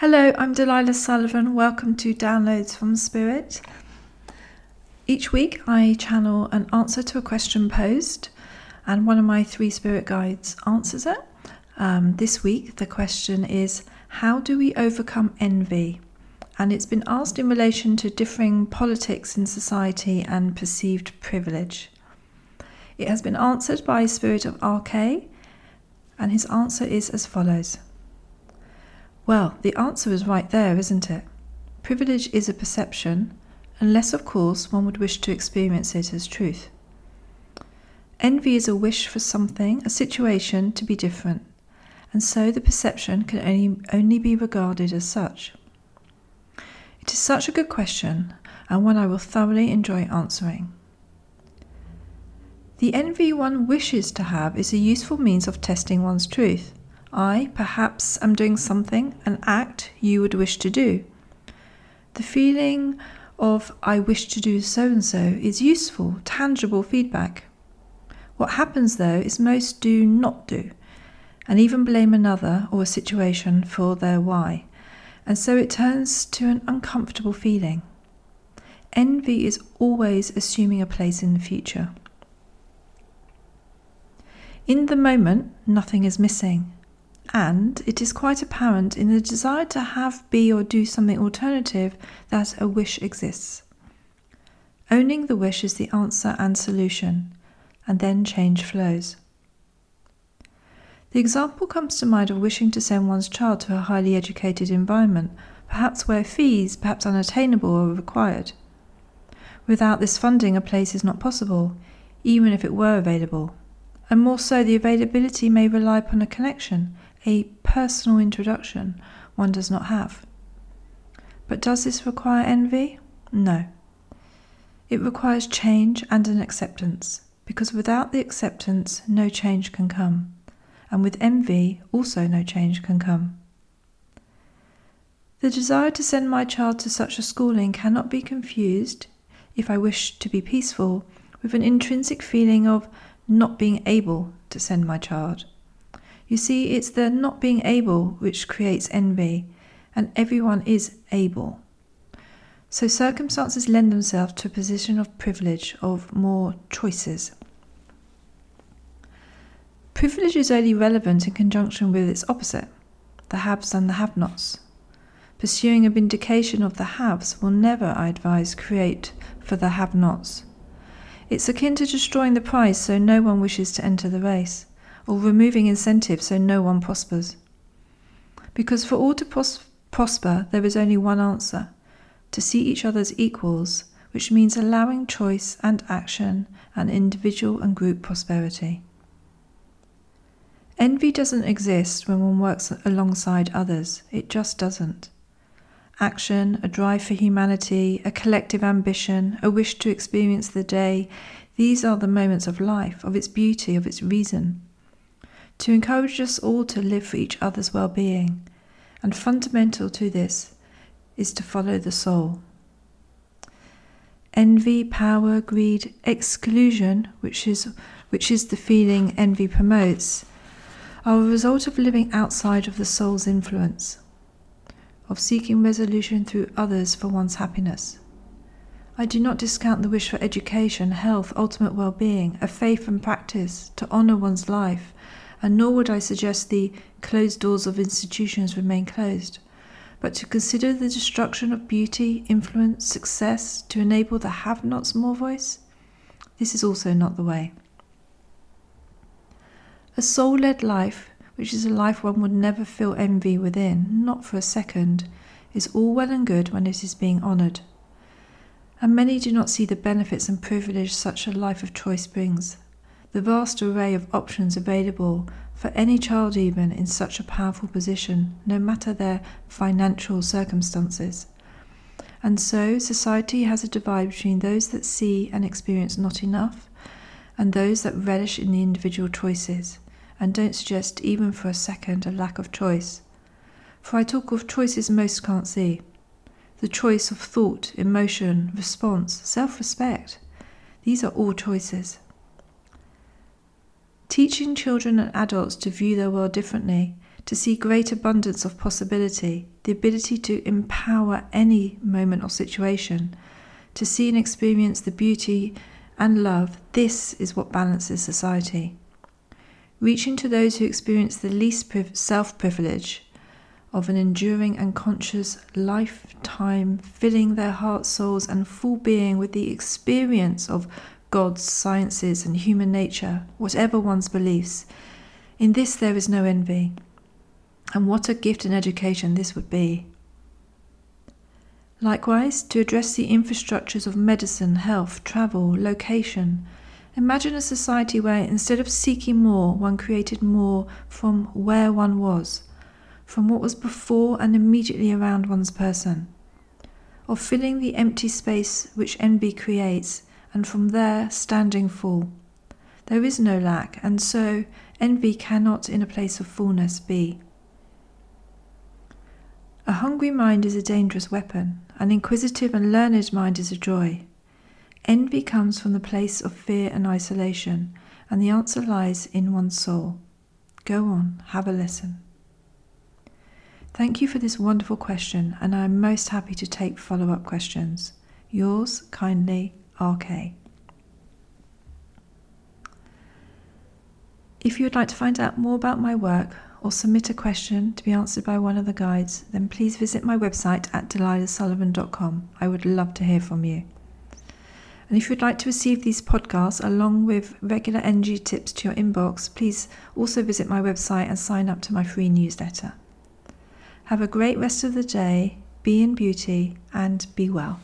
Hello, I'm Delilah Sullivan. Welcome to Downloads from Spirit. Each week I channel an answer to a question posed, and one of my three spirit guides answers it. Um, this week the question is How do we overcome envy? And it's been asked in relation to differing politics in society and perceived privilege. It has been answered by Spirit of RK, and his answer is as follows. Well, the answer is right there, isn't it? Privilege is a perception, unless, of course, one would wish to experience it as truth. Envy is a wish for something, a situation, to be different, and so the perception can only, only be regarded as such. It is such a good question, and one I will thoroughly enjoy answering. The envy one wishes to have is a useful means of testing one's truth. I, perhaps, am doing something, an act you would wish to do. The feeling of I wish to do so and so is useful, tangible feedback. What happens though is most do not do, and even blame another or a situation for their why, and so it turns to an uncomfortable feeling. Envy is always assuming a place in the future. In the moment, nothing is missing and it is quite apparent in the desire to have, be, or do something alternative that a wish exists. Owning the wish is the answer and solution, and then change flows. The example comes to mind of wishing to send one's child to a highly educated environment, perhaps where fees, perhaps unattainable, are required. Without this funding, a place is not possible, even if it were available. And more so, the availability may rely upon a connection, a personal introduction one does not have. But does this require envy? No. It requires change and an acceptance, because without the acceptance, no change can come, and with envy, also no change can come. The desire to send my child to such a schooling cannot be confused, if I wish to be peaceful, with an intrinsic feeling of not being able to send my child. You see, it's the not being able which creates envy, and everyone is able. So circumstances lend themselves to a position of privilege, of more choices. Privilege is only relevant in conjunction with its opposite, the haves and the have nots. Pursuing a vindication of the haves will never, I advise, create for the have nots. It's akin to destroying the prize so no one wishes to enter the race or removing incentives so no one prospers. Because for all to pros- prosper, there is only one answer to see each other as equals, which means allowing choice and action and individual and group prosperity. Envy doesn't exist when one works alongside others, it just doesn't. Action, a drive for humanity, a collective ambition, a wish to experience the day, these are the moments of life, of its beauty, of its reason to encourage us all to live for each other's well being, and fundamental to this is to follow the soul. Envy, power, greed, exclusion, which is, which is the feeling envy promotes, are a result of living outside of the soul's influence, of seeking resolution through others for one's happiness. I do not discount the wish for education, health, ultimate well being, a faith and practice to honour one's life and nor would I suggest the closed doors of institutions remain closed, but to consider the destruction of beauty, influence, success to enable the have nots more voice, this is also not the way. A soul led life, which is a life one would never feel envy within, not for a second, is all well and good when it is being honoured. And many do not see the benefits and privilege such a life of choice brings the vast array of options available for any child, even in such a powerful position, no matter their financial circumstances. And so, society has a divide between those that see and experience not enough and those that relish in the individual choices and don't suggest even for a second a lack of choice. For I talk of choices most can't see the choice of thought, emotion, response, self respect. These are all choices. Teaching children and adults to view their world differently to see great abundance of possibility, the ability to empower any moment or situation, to see and experience the beauty and love, this is what balances society. Reaching to those who experience the least self privilege of an enduring and conscious lifetime, filling their hearts, souls, and full being with the experience of God's sciences and human nature, whatever one's beliefs. In this there is no envy. And what a gift and education this would be. Likewise, to address the infrastructures of medicine, health, travel, location. Imagine a society where instead of seeking more, one created more from where one was, from what was before and immediately around one's person, of filling the empty space which envy creates, and from there standing full. There is no lack, and so envy cannot in a place of fullness be. A hungry mind is a dangerous weapon, an inquisitive and learned mind is a joy. Envy comes from the place of fear and isolation, and the answer lies in one's soul. Go on, have a listen. Thank you for this wonderful question, and I am most happy to take follow up questions. Yours kindly, RK. If you would like to find out more about my work or submit a question to be answered by one of the guides, then please visit my website at delilahsullivan.com. I would love to hear from you. And if you'd like to receive these podcasts along with regular energy tips to your inbox, please also visit my website and sign up to my free newsletter. Have a great rest of the day, be in beauty, and be well.